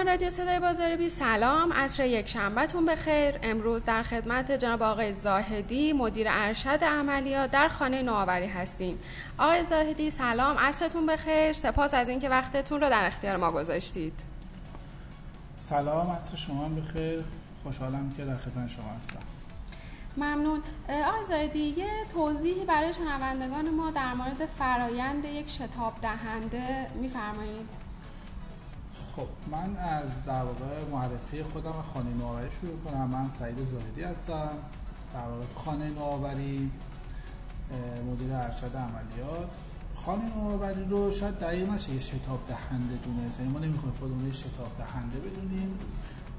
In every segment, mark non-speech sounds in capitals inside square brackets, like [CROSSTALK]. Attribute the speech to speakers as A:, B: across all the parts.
A: همراه رادیو صدای بازار بی سلام عصر یک شنبهتون بخیر. امروز در خدمت جناب آقای زاهدی مدیر ارشد عملیات در خانه نوآوری هستیم. آقای زاهدی سلام عصرتون بخیر. سپاس از اینکه وقتتون رو در اختیار ما گذاشتید.
B: سلام عصر شما بخیر. خوشحالم که در خدمت شما هستم.
A: ممنون. آقای زاهدی یه توضیحی برای شنوندگان ما در مورد فرایند یک شتاب دهنده میفرمایید.
B: خب من از در واقع معرفی خودم و خانه نوآوری شروع کنم. من سعید زاهدی هستم. در واقع خانه نوآوری مدیر ارشد عملیات. خانه نوآوری رو شاید دقیق نشه یه شتاب دهنده دونه یعنی ما نمی‌خوایم خودمون یه شتاب دهنده بدونیم.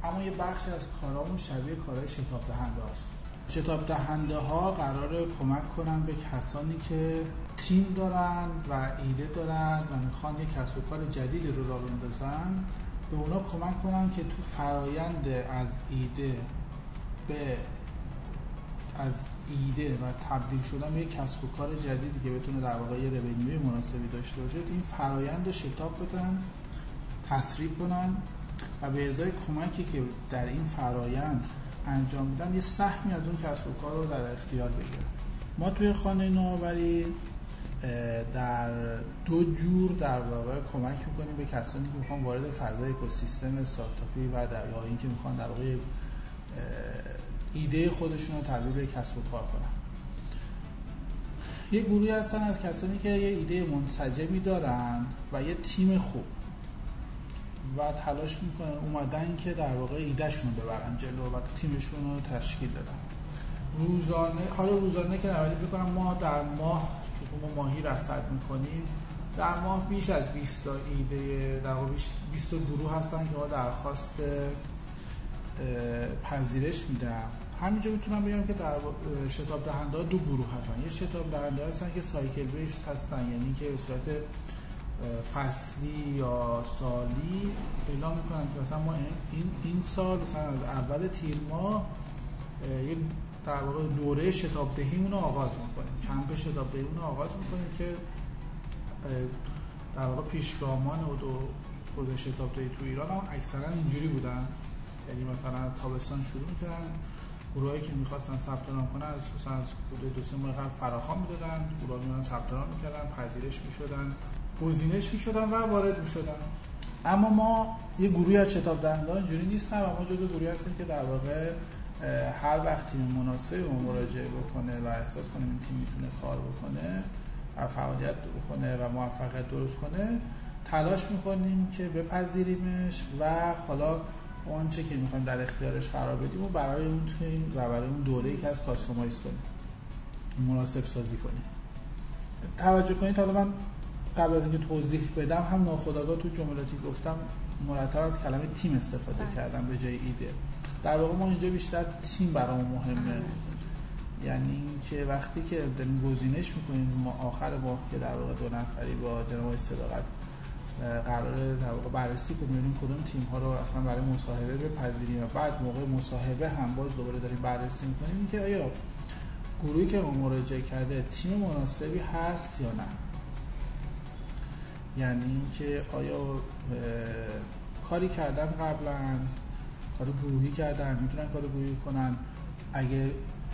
B: اما یه بخشی از کارامون شبیه کارهای شتاب دهنده هست شتاب دهنده ها قرار کمک کنن به کسانی که تیم دارن و ایده دارن و می‌خوان یک کسب و کار جدیدی رو را بندازن. به اونا کمک کنن که تو فرایند از ایده به از ایده و تبدیل شدن به یک کسب و کار جدیدی که بتونه در واقع یه مناسبی داشته باشه این فرایند رو شتاب بدن تصریف کنن و به ازای کمکی که در این فرایند انجام میدن یه سهمی از اون کسب و کار رو در اختیار بگیرن. ما توی خانه نوآوری در دو جور در واقع کمک می‌کنیم به کسانی که می‌خوان وارد فضای اکوسیستم استارتاپی و در یا اینکه می‌خوان در واقع ایده خودشون رو تبدیل به کسب و کار کنن. یه گروهی هستن از کسانی که یه ایده منسجمی دارن و یه تیم خوب. و تلاش می‌کنن اومدن که در واقع ایدهشون رو ببرن جلو و تیمشون رو تشکیل دادن روزانه حالا روزانه که اولی فکر کنم ما در ماه که ما ماهی رصد می‌کنیم در ماه بیش از 20 تا ایده در واقع 20 گروه هستن که ما درخواست پذیرش میدم. همینجا می‌تونم بگم که در شتاب دهنده دو گروه هستن. یه شتاب دهنده هستن که سایکل بیس هستن یعنی که به صورت فصلی یا سالی اعلام می‌کنن که مثلا ما این این سال مثلا از اول تیر ماه یه در واقع دوره شتاب دهیمون رو آغاز می‌کنیم. کمپ شتاب دهیمون رو آغاز می‌کنیم که در واقع پیشگامان و دو خود شتاب دهی تو ایران هم اکثرا اینجوری بودن. یعنی مثلا تابستان شروع می‌کنن گروهایی که می‌خواستن ثبت نام کنن از مثلا از دو سه ماه قبل فراخوان می‌دادن. گروه میان ثبت نام می‌کردن. پذیرش می‌شدن. گزینش می‌شدن و وارد می‌شدن اما ما یه گروهی از شتاب دهنده اینجوری نیستن و ما جزو گروهی هستیم که در واقع هر وقت تیم مناسب و مراجعه بکنه و احساس کنه این تیم می‌تونه کار بکنه و فعالیت بکنه و موفقیت درست کنه تلاش می‌کنیم که بپذیریمش و حالا آنچه که می‌خوایم در اختیارش قرار بدیم و برای اون تیم و برای اون دوره که از کاستومایز کنیم مناسب سازی کنیم. توجه کنید حالا من قبل از اینکه توضیح بدم هم ناخداگاه تو جملاتی گفتم مرتب از کلمه تیم استفاده بله. کردم به جای ایده. در واقع ما اینجا بیشتر تیم برامون مهمه. یعنی اینکه وقتی که داریم گزینش می‌کنیم ما آخر ماه که در واقع دو نفری با جناب صداقت قرار در واقع بررسی کنیم ببینیم کدوم تیم ها رو اصلا برای مصاحبه بپذیریم و بعد موقع مصاحبه هم باز دوباره داریم بررسی می‌کنیم. که آیا گروهی که مراجعه کرده تیم مناسبی هست یا نه؟ یعنی اینکه آیا کاری کردن قبلا کار گروهی کردن می‌تونن کار گروهی کنن؟ اگه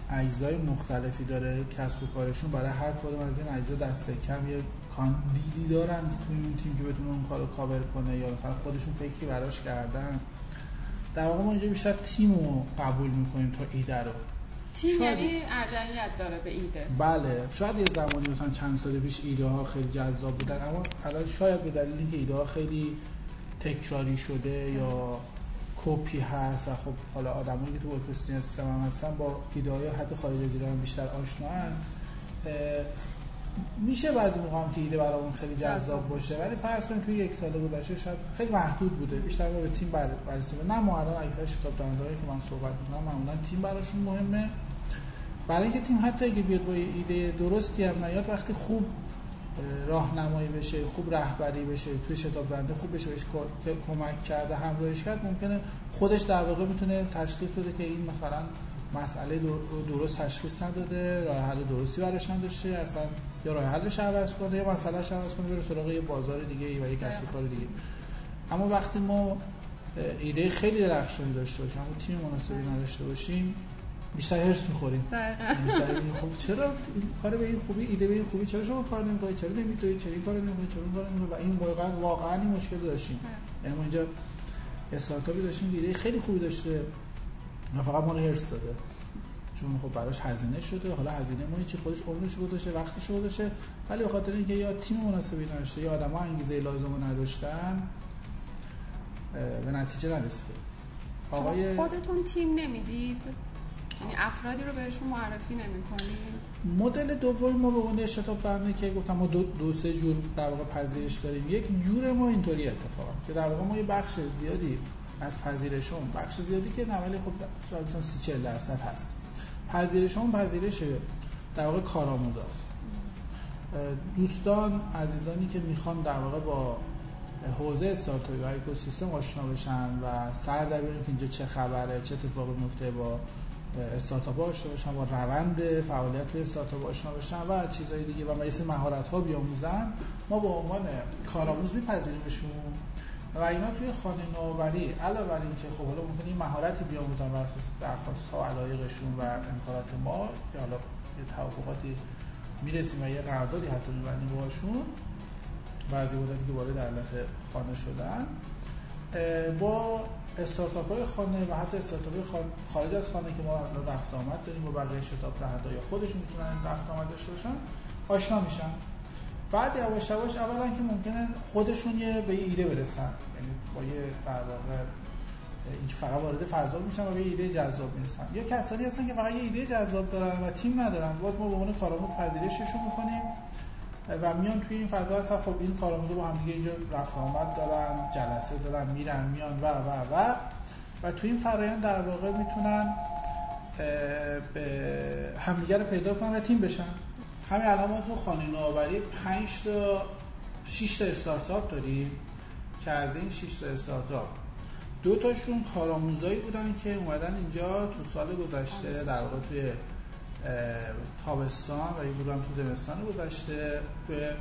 B: اجزای مختلفی داره کسب و کارشون برای هر کدوم از این اجزا دست کم یه کاندیدی دارن توی اون تیم که بتونه اون کارو کاور کنه یا مثلا خودشون فکری براش کردن؟ در واقع ما اینجا بیشتر تیم رو قبول می‌کنیم تا ایده رو.
A: تیم یعنی ارجحیت داره به ایده.
B: بله شاید یه زمانی مثلا چند سال پیش ایده ها خیلی جذاب بودن اما الان شاید به دلیل اینکه ایده ها خیلی تکراری شده یا کپی هست و خب حالا آدمایی که تو اکوسیستم هم هستن با ایده های حتی خارج از ایران بیشتر آشنان میشه بعضی موقع هم که ایده برامون خیلی جذاب. باشه ولی فرض کنیم توی یک سال گذشته شاید خیلی محدود بوده. بیشتر به تیم بررسی نه ما الان اکثر دهنده‌ای که من صحبت می‌کنم معمولا تیم براشون مهمه. برای اینکه تیم حتی اگه بیاد با ایده درستی هم نیاد وقتی خوب راهنمایی بشه خوب رهبری بشه توی شتاب بنده خوب بشه بهش کمک کرده همراهش کرد ممکنه خودش در واقع می‌تونه تشخیص بده که این مثلا مسئله درست تشخیص نداده راه حل درستی براش نداشته اصلا یا راه حلش عوض کنه یا مسئلهش عوض کنه بره سراغ یه بازار دیگه و یه کسب کار دیگه. اما وقتی ما ایده خیلی درخشانی داشته باشیم اما تیم مناسبی نداشته باشیم بیشتر هرس می‌خوریم. خب چرا این کار به این خوبی ایده به این خوبی؟ چرا شما کار نمی‌کنید؟ چرا نمی‌دونید چرا این کارو نمی‌کنید؟ چرا کارو نمی‌کنید؟ و این واقعا واقعا این مشکل داشتیم. یعنی ما اینجا استارتاپی داشتیم ایده خیلی خوبی داشته و فقط ما رو هرس داده. چون خب براش هزینه شده. حالا هزینه ما چی خودش عمرش گذاشته وقتش گذاشته. ولی به خاطر اینکه یا تیم مناسبی نداشته یا آدم‌ها انگیزه لازم رو نداشتن به نتیجه نرسیده.
A: آقای خودتون تیم نمی‌دید؟ افرادی رو بهشون معرفی نمی‌کنید
B: مدل دوم ما به عنوان شتاب برنامه که گفتم ما دو, دو سه جور در واقع پذیرش داریم. یک جور ما اینطوری اتفاقا که در واقع ما یه بخش زیادی از پذیرشون بخش زیادی که نه خب شاید 30 40 درصد هست. پذیرشون پذیرش در واقع کارآموزاست دوستان عزیزانی که می‌خوان در واقع با حوزه استارتاپی و اکوسیستم آشنا بشن و سر در که اینجا چه خبره چه اتفاقی میفته با استارتاپ آشنا بشن با روند فعالیت توی استارتاپ آشنا بشن و چیزهای دیگه و مثل مهارت ها بیاموزن ما به عنوان کارآموز میپذیریمشون و اینا توی خانه نوآوری علاوه بر اینکه خب حالا ممکنه این مهارتی بیاموزن بر اساس درخواست ها علایقشون و امکانات ما که حالا یه توافقاتی می‌رسیم و یه قراردادی حتی میبندیم باهاشون بعضی مدتی که وارد علت خانه شدن. با استارتاپ های خانه و حتی استارتاپ خارج از خانه که ما رفت آمد داریم با بقیه شتاب دهنده یا خودشون می‌تونن رفت آمد داشته باشن آشنا میشن. بعد یواش یواش اولا که ممکنه خودشون یه به یه ایده برسن. یعنی با یه در واقع فقط وارد فضا میشن و به ایده جذاب می‌رسن. یا کسانی هستن که فقط یه ایده جذاب دارن و تیم ندارن. باز ما به عنوان کارآموز پذیرششون می‌کنیم. و میان توی این فضا هستن. خب این کارآموزا با هم دیگه اینجا رفت آمد دارن جلسه دارن میرن میان و و و. و توی این فرایند در واقع می‌تونن به همدیگه رو پیدا کنن و تیم بشن. همین الان ما تو خانه نوآوری 5 تا 6 تا استارتاپ داریم که از این 6 تا استارتاپ دو تاشون کارآموزایی بودن که اومدن اینجا تو سال گذشته در واقع توی تابستان و یه گروه هم تو زمستان گذشته به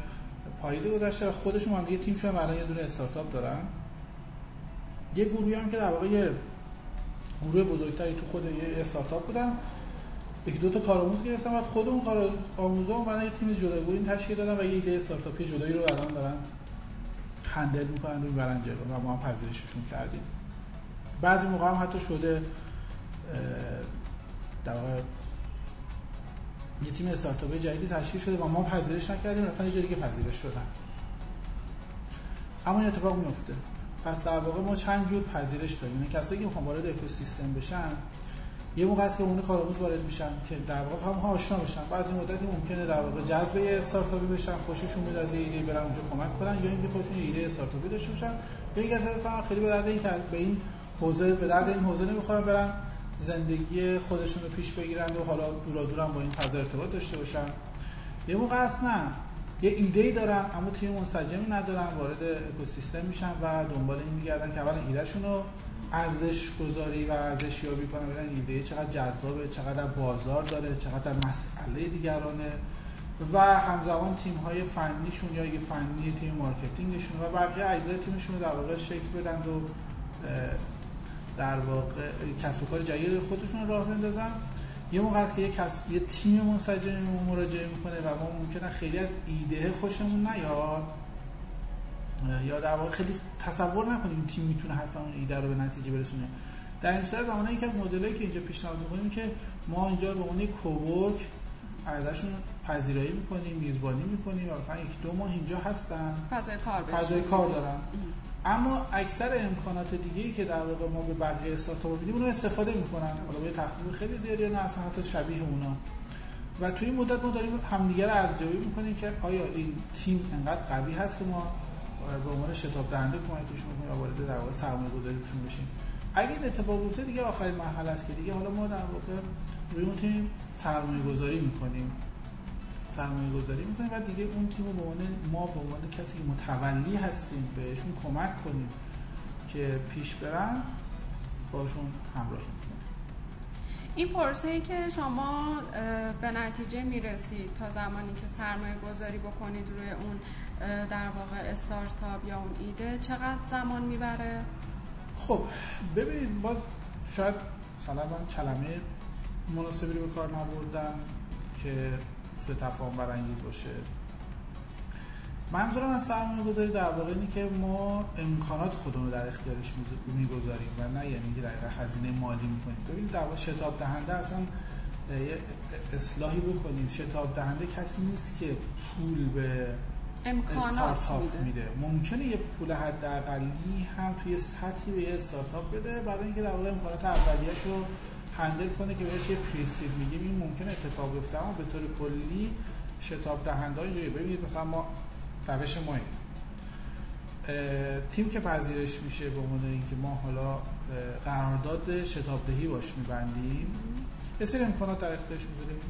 B: پاییز گذشته خودشون هم دیگه تیم شدن الان یه دونه استارتاپ دارن. یه گروهی هم که در واقع یه گروه بزرگتری تو خود یه استارتاپ بودن. یکی دو تا کارآموز گرفتن بعد خود اون کارآموزا اومدن یه تیم جداگانه تشکیل دادن و یه ایده استارتاپی جدایی رو الان دارن هندل می‌کنن و می‌برن جلو و ما هم پذیرششون کردیم. بعضی موقع هم حتی شده در واقع یه تیم استارتاپ جدیدی تشکیل شده و ما پذیرش نکردیم. رفتن یه دیگه پذیرش شدن. اما این اتفاق میفته پس در واقع ما چند جور پذیرش داریم. یعنی کسایی که می‌خوان وارد اکوسیستم بشن یه موقع است که اون کارآموز وارد میشن که در واقع هم آشنا بشن. بعد این مدتی ممکنه در واقع جذب استارتاپی بشن خوششون میاد از ایده برن اونجا کمک کنن یا اینکه خودشون ایده استارتاپی داشته باشن. یا اینکه خیلی به درد این که به این حوزه به درد این حوزه نمی‌خورن برن زندگی خودشون رو پیش بگیرن و حالا دورا دورم با این فضا ارتباط داشته باشن. یه موقع نه. یه ایده ای دارن اما تیم منسجمی ندارن وارد اکوسیستم میشن و دنبال این میگردن که اولا ایدهشون رو ارزش گذاری و ارزش یابی کنن. ببینن ایده چقدر جذابه چقدر بازار داره چقدر مسئله دیگرانه. و همزمان تیم های فنیشون یا یه فنی تیم marketing شون و بقیه اجزای تیمشون رو در واقع شکل بدن و در واقع کسب و کار جدید خودشون راه بندازن. یه موقع است که یه, کسب، یه تیم منسجم مراجعه می‌کنه و ما ممکنه خیلی از ایده خوشمون نیاد. یا در واقع خیلی تصور نکنیم تیم می‌تونه حتما اون ایده رو به نتیجه برسونه. در این صورت به یکی از مدلایی که اینجا پیشنهاد می‌کنیم که ما اینجا به عنوان کوورک ازشون پذیرایی می‌کنیم میزبانی می‌کنیم و مثلا یک دو ماه اینجا هستن.
A: فضای کار
B: فضای کار دارن. اما اکثر امکانات دیگه ای که در واقع ما به بقیه استارتاپ میدیم اونو استفاده می‌کنن. حالا به تخفیف خیلی زیادی نه اصلا حتی شبیه اونا. و توی مدت ما داریم همدیگه رو ارزیابی می‌کنیم که آیا این تیم انقدر قوی هست که ما به عنوان شتاب دهنده کمکشون کنیم و وارد در واقع سرمایه گذاریشون بشیم؟ اگه این اتفاق بیفته دیگه آخرین مرحله است که دیگه حالا ما در واقع روی اون تیم سرمایه گذاری می‌کنیم. سرمایه گذاری می‌کنیم و دیگه اون تیم به عنوان ما به عنوان کسی که متولی هستیم بهشون کمک کنیم که پیش برن باشون همراهی می‌کنیم
A: این پرسه ای که شما به نتیجه می‌رسید تا زمانی که سرمایه گذاری بکنید روی اون در واقع استارتاپ یا اون ایده چقدر زمان می‌بره؟
B: خب ببینید باز شاید مثلا من کلمه مناسبی رو به کار نبردم که سوء تفاهم برانگیز باشه. منظورم از سرمایه گذاری در واقع اینه که ما امکانات خودمون رو در اختیارش می‌گذاریم و نه یعنی که دقیقا هزینه مالی می‌کنیم. ببینید در واقع شتاب دهنده اصلا یه اصلاحی بکنیم. شتاب دهنده کسی نیست که پول به
A: امکانات میده.
B: میده. ممکنه یه پول حداقلی هم توی سطحی به یه استارتاپ بده برای اینکه در واقع امکانات اولیه‌اش رو هندل کنه که بهش یه پریسید میگیم این ممکنه اتفاق بیفته اما به طور کلی شتاب دهنده اینجوری ببینید مثلا ما روش ما تیم که پذیرش میشه به عنوان اینکه ما حالا قرارداد شتاب دهی باش میبندیم یه سری امکانات در اختیارش می‌ذاریم.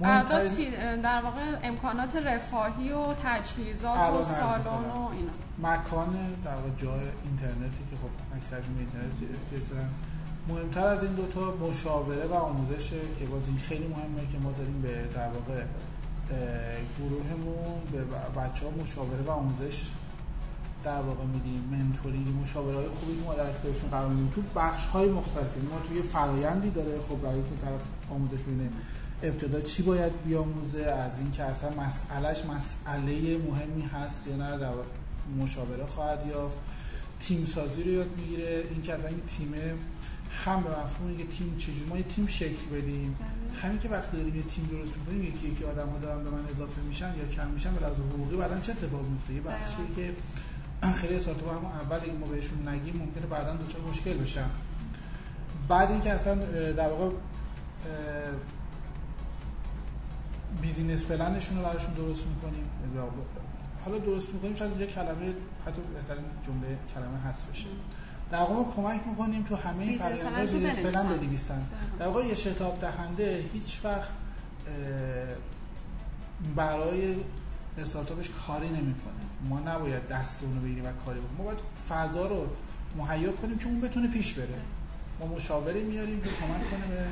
A: قرارداد در واقع امکانات رفاهی و تجهیزات و سالن و اینا.
B: مکان در واقع جای اینترنتی که خب اکثرشون اینترنت دارن. مهمتر از این دوتا مشاوره و آموزشه که باز این خیلی مهمه که ما داریم به در واقع گروهمون به بچه ها مشاوره و آموزش در واقع میدیم. منتوری مشاوره های خوبی که ما در اختیارشون قرار میدیم. تو بخش های مختلفی ما توی فرایندی داره خب برای که طرف آموزش ببینه ابتدا چی باید بیاموزه از اینکه اصلا مسئلهش مسئله مهمی هست یا نه در مشاوره خواهد یافت تیم سازی رو یاد می‌گیره اینکه اصلا این تیم هم به مفهوم که تیم چجوری ما یه تیم شکل بدیم. بله. همین که وقتی داریم یه تیم درست می‌کنیم یکی یکی آدم ها دارن به من اضافه میشن یا کم میشن به لحاظ حقوقی بعدا چه اتفاق میفته یه بخشی بله. که [CLEARS THROAT] خیلی استارتاپ هم اول اگه ما بهشون نگیم ممکنه بعدا دچار مشکل بشن. بعد اینکه اصلا در واقع بیزینس پلنشون رو براشون درست می‌کنیم. حالا درست می‌کنیم شاید اینجا کلمه حتی بهترین جمله کلمه هست بشه. در واقع کمک می‌کنیم تو همه این فرآیندهای business plan بنویسن. در واقع یه شتاب دهنده هیچ وقت برای استارتاپش کاری نمی‌کنه. ما نباید دست اونو بگیریم و کاری بکنیم. ما باید فضا رو مهیا کنیم که اون بتونه پیش بره. ما مشاوری میاریم که کمک کنه به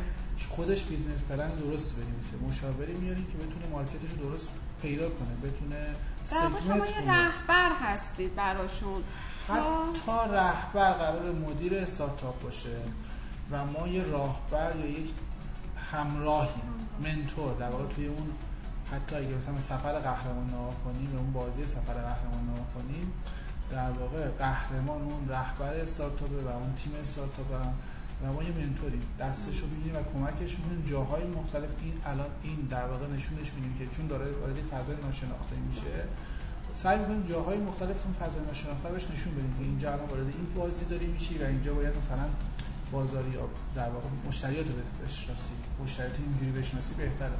B: خودش business plan درست بنویسه مشاوری میاریم که بتونه market ش رو درست پیدا کنه بتونه
A: در شما یه رهبر هستید براشون.
B: حتی رهبر قرار مدیر استارتاپ باشه و ما یه راهبر یا یک همراهی منتور در واقع توی اون حتی اگه مثلا سفر قهرمان نگاه کنیم اون بازی سفر قهرمان نگاه کنیم در واقع قهرمان اون رهبر استارتاپ و اون تیم استارتاپ و ما یه منتوریم. دستش رو بگیریم و کمکش می‌کنیم. جاهای مختلف این الان این در واقع نشونش میدیم که چون داره وارد فضای ناشناخته میشه. سعی می‌کنیم جاهای مختلف اون فضای ناشناخته بهش نشون بدیم که اینجا الان وارد این بازی داری میشی و اینجا باید مثلا بازاری یا در واقع مشتریات رو بشناسی. مشتریات اینجوری بشناسی بهتره.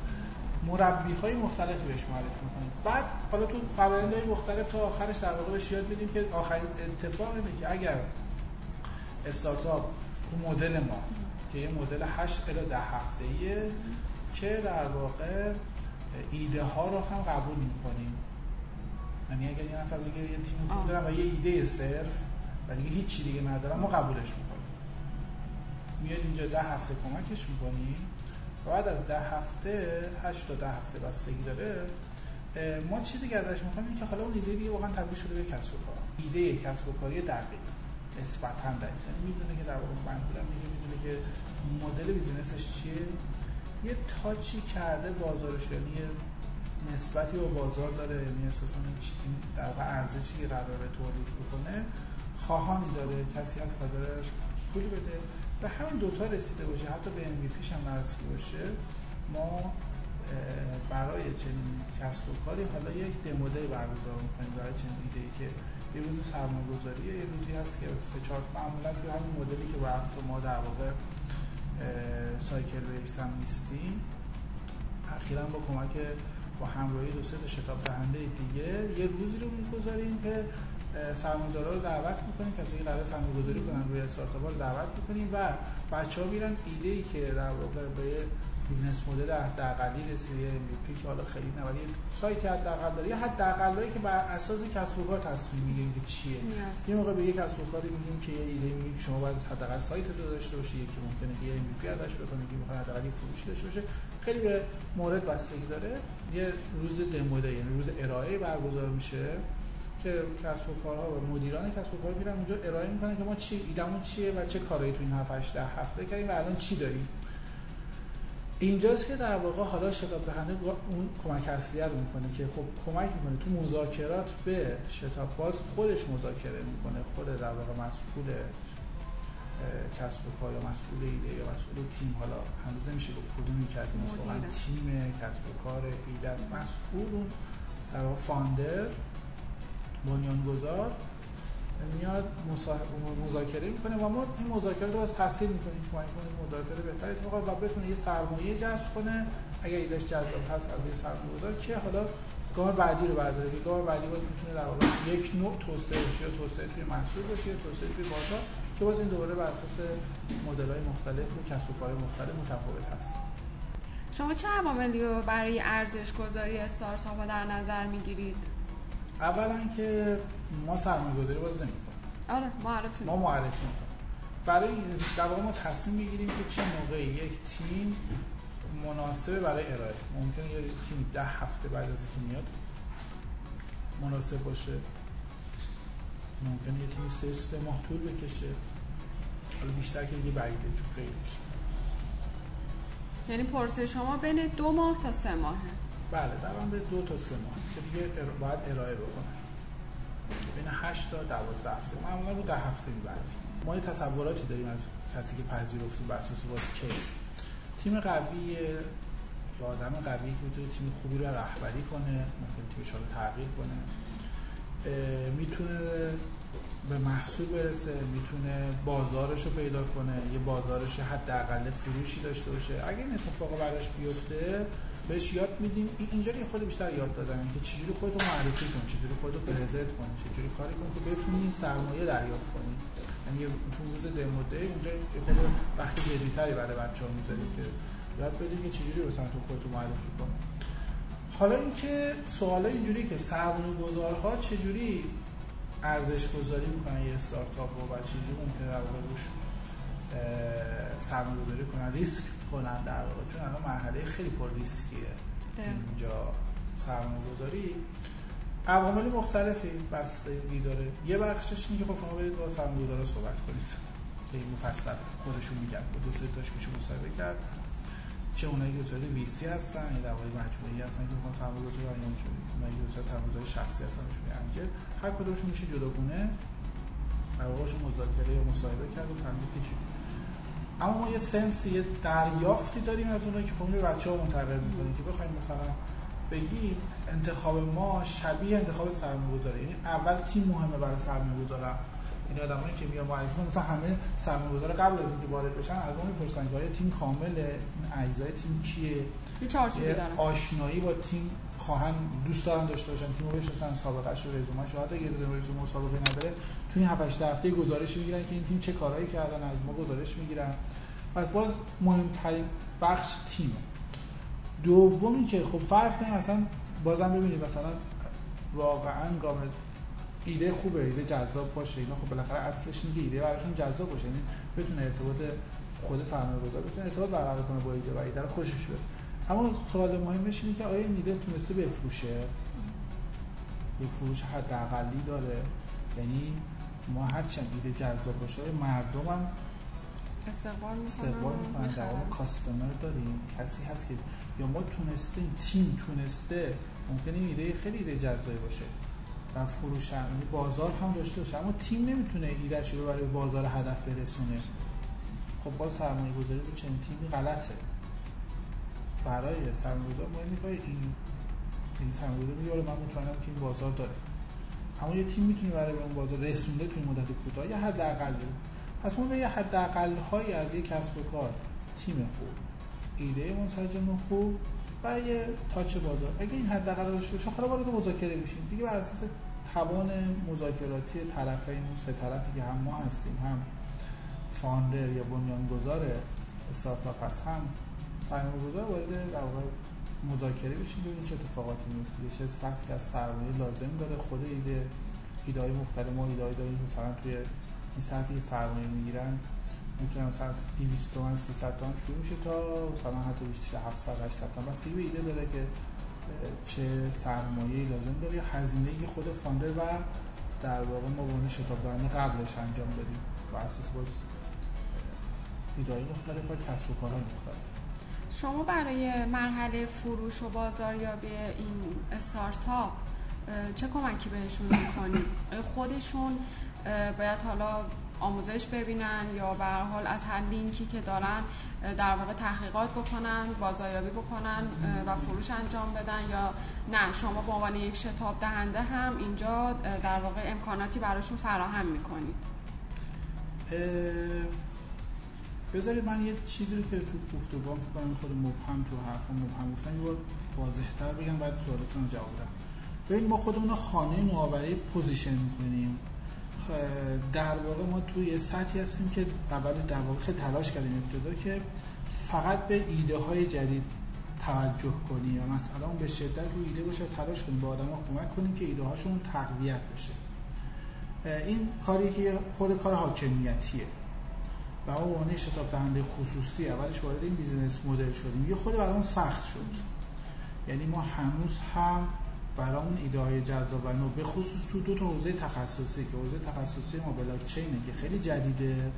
B: مربی های مختلفی بهش معرفی می‌کنیم. بعد حالا تو فرآیندهای مختلف تا آخرش در واقع بهش یاد میدیم که آخرین اتفاق اینه که اگر استارتاپ تو مدل ما که یه مدل 8 الی 10 هفته ایه که در واقع ایده ها رو هم قبول می‌کنیم. یعنی اگر یه نفر بگه یه تیم خوب دارم و یه ایده صرف و دیگه هیچ چی دیگه ندارم ما قبولش می‌کنیم. میاد اینجا ده هفته کمکش می‌کنیم. بعد از ده هفته هشت تا ده هفته بستگی داره ما چیزی که ازش می‌خوایم که حالا اون ایده دیگه واقعا تبدیل شده به کسب و کار. ایده کسب و کاری دقیق. نسبتا یعنی می‌دونه که در واقع منظورم میگه می‌دونه که مدل بیزینسش چیه. یه تاچی کرده بازارش یعنی نسبتی با بازار داره. یعنی این در واقع ارزشی که قراره تولید بکنه خواهانی داره. کسی هست قدرش پول بده. و همین دوتا رسیده باشه. حتی به MVP هم نرسیده باشه. ما برای چنین کسب و کاری حالا یک دموده برگزار می‌کنیم. برای چنین ایده ای که یه روز سرمایه گذاریه یه روزی هست که چهار معمولا توی همین مدلی که تو ما در واقع cycle base هم نیستیم. اخیرا با کمک با همراهی دو سه شتاب دهنده دیگه یه روزی رو می‌گذاریم که سرمایه‌دارا رو دعوت می‌کنیم کسی که قرار سرمایه گذاری کنن روی استارتاپ رو دعوت می‌کنیم و بچه ها میرن ایده ای که در واقع به business model حداقلی رسیده MVP که حالا خیلی نه ولی سایت حداقل داره. یا حداقلایی که بر اساس کسب و کار تصمیم می‌گیریم که چیه. یه موقع به یک کسب و کاری میگیم که یه ایده میگیم شما باید حداقل سایت رو داشته باشی یکی ممکنه که یه MVP ازش بکنه که می‌خواد حداقل فروشی داشته باشه. خیلی به مورد بستگی داره. یه روز دمو یعنی روز ارائه برگزار میشه که کسب و کارها و مدیران کسب و کار میرن اونجا ارائه می‌کنن که ما چی ایدمون چیه و چه کارایی تو این 7 8 هفته کردیم و الان چی داریم. اینجاست که در واقع حالا شتاب دهنده اون کمک اصلیه رو می‌کنه که خب کمک می‌کنه تو مذاکرات به شتاب باز خودش مذاکره می‌کنه خود در واقع مسئول کسب و کار یا مسئول ایده یا مسئول تیم حالا هنوز نمیشه گفت کدومی که از این تیم کسب و کار ایده است. مسئول در واقع فاندر بنیانگذار میاد مذاکره می‌کنه و ما این مذاکره رو تحصیل می‌کنیم کمک کنیم مذاکره بهتر اتفاق و بتونه یه سرمایه جذب کنه. اگر ایدهش جذاب هست از یه سرمایه گذار که حالا گام بعدی رو برداره. که گام بعدی باز می‌تونه در واقع یک نوع توسعه بشه یا توسعه توی محصول باشه یا توسعه توی بازار که باز این دوباره بر اساس مدل های مختلف و کسب و مختلف متفاوت هست.
A: شما چه عواملی رو برای ارزش گذاری استارتاپ در نظر می‌گیرید؟
B: اولا که ما سرمایه گذاری باز نمی‌کنیم.
A: آره معرفی
B: ما معرفی می‌کنیم. برای در واقع ما تصمیم می‌گیریم که چه موقعی یک تیم مناسبه برای ارائه. ممکنه یه تیم ده هفته بعد از اینکه میاد مناسب باشه. ممکنه یه تیم سه سه ماه طول بکشه. حالا بیشتر که دیگه بعیده چون خیلی میشه.
A: یعنی پورت شما بین دو ماه تا سه ماهه.
B: بله در به دو تا سه ماه که دیگه باید ارائه بکنه. بین 8 تا 12 هفته. معمولا رو ده هفته میبندیم. ما یه تصوراتی داریم از کسی که پذیرفتیم بر اساس باز کیس. تیم قوی یا آدم قوی که می‌تونه تیم خوبی رو رهبری کنه ممکن تیمش رو تغییر کنه. می‌تونه به محصول برسه می‌تونه بازارش رو پیدا کنه یه بازارش حداقل فروشی داشته باشه. اگه این اتفاق براش بیفته بهش یاد میدیم. اینجوری خود بیشتر یاد دادن که چجوری خودتو معرفی کنی چجوری خودتو پرزنت کنی چجوری کاری کنی که بتونی سرمایه دریافت کنی. یعنی تو روز دمو دی اونجا خود وقتی جدیتری برای بچه‌ها می‌ذاری که یاد بدیم که چجوری مثلا تو خودتو معرفی کنی حالا اینکه سوال اینجوری که سرمایه گذارها چجوری ارزش گذاری می‌کنن یه استارتاپ رو و چجوری ممکنه در روش سرمایه گذاری کنن. ریسک کنن در واقع. چون الان مرحله خیلی پر ریسکیه. اینجا سرمایه گذاری عوامل مختلفی بستگی داره. یه بخشش اینه که خب شما برید با سرمایه‌گذارا صحبت کنید. که مفصل. خودشون میگن. دو سه تاش میشه مصاحبه کرد. چه اونایی که صورت ویسی هستن یا در مجموعی هستن که می‌خوان سرمایه گذاری یا اونایی که سرمایه شخصی هستن میشون انجل هر کدومشون میشه جداگونه. در واقعشون مذاکره یا مصاحبه کرد و فهمید که اما ما یه سنس یه دریافتی داریم از اونایی که خب به بچه ها منتقل می‌کنیم که بخوایم مثلا بگیم انتخاب ما شبیه انتخاب سرمایه گذاره یعنی اول تیم مهمه برای سرمایه گذارم این آدمایی که میان معرفی مثلا همه سرمایه‌گذار قبل از اینکه وارد بشن از اون می‌پرسن که تیم کامله؟ این اجزای تیم کیه؟
A: یه چارچوبی دارن
B: آشنایی با تیم خواهن دوست دارن داشته باشن. تیمو بشناسن سابقه‌اش و رزومه‌ش رو حتی اگه رزومه مسابقه نداره. تو این 7 هفته گزارش می‌گیرن که این تیم چه کارهایی کردن از ما گزارش می‌گیرن. پس باز مهمترین بخش تیم. دومی که خب فرض کنیم مثلا بازم ببینید مثلا واقعا گامل ایده خوبه ایده جذاب باشه. اینا خب بالاخره اصلش میگه ایده براشون جذاب باشه. یعنی بتونه ارتباط خود سرمایه گذار بتونه ارتباط برقرار کنه با ایده و ایده رو خوشش بیاد اما سوال مهمش اینه که آیا این ایده تونسته بفروشه؟ یک فروش حداقلی داره. یعنی ما هرچند ایده جذاب باشه مردم هم
A: استقبال
B: می‌کنن؟ در کاستمر داریم. کسی هست که یا ما تونستیم تیم تونسته ممکنه ایده خیلی ایده جذابی باشه. و فروش یعنی بازار هم داشته باشه. اما تیم نمی‌تونه ایدهش رو برای بازار هدف برسونه. خب باز سرمایه گذاری رو چنین تیمی غلطه. برای سرمایه گذار مهمه که این این سرمایه گذار میگه من مطمئنم که این بازار داره. اما یه تیم می‌تونه برای اون بازار رسونده توی مدت کوتاه یا حداقل. پس ما به یه حداقل های از یک کسب و کار تیم خوب ایده منسجم خوب و یه تاچ بازار. اگه این حداقل رو باشه حالا وارد مذاکره میشیم. دیگه بر اساس توان مذاکراتی طرفین سه طرفی که هم ما هستیم هم فاندر یا بنیانگذار استارتاپ هست هم سرمایه گذار وارد در واقع مذاکره بشیم ببینیم چه اتفاقاتی میفته. چه سطحی از سرمایه لازم داره. خود ایده ایده های مختلف ما ایده داریم. مثلا توی این سطحی سرمایه می‌گیرن می‌تونم مثلا از 200 تومن 300 تومن شروع میشه تا مثلا حتی بیشتر 700 800 تومن. بس به ایده داره که چه سرمایه لازم داره. یا هزینه که خود فاندر و در واقع ما به شتاب دهنده قبلش انجام دادیم. و اساس باز ایدهای مختلف و کسب و کارهای مختلف.
A: شما برای مرحله فروش و بازاریابی این استارتاپ چه کمکی بهشون می‌کنید؟ خودشون باید حالا آموزش ببینن یا به حال از هر لینکی که دارن در واقع تحقیقات بکنن بازاریابی بکنن و فروش انجام بدن یا نه شما به عنوان یک شتاب دهنده هم اینجا در واقع امکاناتی براشون فراهم می‌کنید
B: بذارید من یه چیزی رو که تو گفتگوام فکر کنم خود مبهم تو حرف مبهم گفتم یه بار واضح‌تر بگم بعد سوالتون رو جواب بدم. ببین ما خودمون خانه نوآوری position می‌کنیم. در واقع ما توی سطحی هستیم که اول در واقع خیلی تلاش کردیم ابتدا که فقط به ایده های جدید توجه کنیم یا مثلا به شدت رو ایده باشه تلاش کنیم به آدما کمک کنیم که ایده هاشون تقویت بشه. این کاری که خود کار حاکمیتیه. و ما به عنوان شتاب دهنده خصوصی اولش وارد این business model شدیم. یه خود برامون سخت شد. یعنی ما هنوز هم برامون ایده های جذاب و نو به خصوص تو دو تا حوزه تخصصی که حوزه تخصصی ما بلاک چینه که خیلی جدیده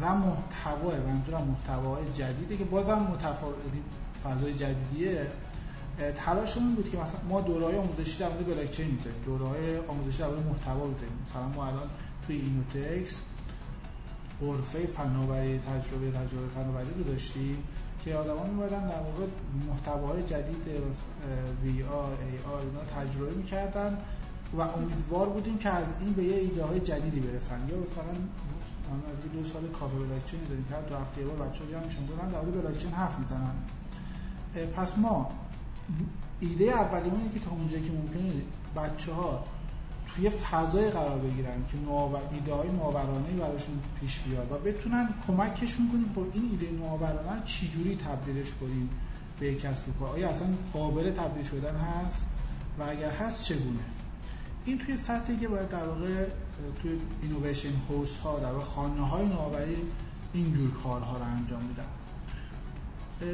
B: و محتوا منظورم محتوای جدیده که بازم متفاوت فضای جدیدیه. تلاشمون بود که مثلا ما دورهای آموزشی در مورد بلاک چین می‌ذاریم. دورهای آموزشی در مورد محتوا می‌ذاریم. مثلا ما الان توی اینوتکس غرفه فناوری تجربه تجربه فناوری رو داشتیم که آدما میمدن در واقع محتواهای جدید وی آر ای آر اینا تجربه می‌کردن و امیدوار بودیم که از این به یه ایده های جدیدی برسن. یا مثلا از دو سال کافه بلاکچین داریم. که دو هفته بار بچه‌ها جمع میشن دارن در مورد بلاکچین حرف می‌زنن. پس ما ایده اولیمون اینه که تا اونجایی که ممکنه بچه ها توی فضای قرار بگیرن که نوآور ایده های نوآورانه براشون پیش بیاد و بتونن کمکشون کنیم با این ایده نوآورانه چجوری تبدیلش کنیم به کسب و کار آیا اصلا قابل تبدیل شدن هست؟ و اگر هست چگونه؟ این توی سطحی که باید در واقع توی اینویشن هوست ها در واقع خانه های نوآوری اینجور کارها رو انجام میدن.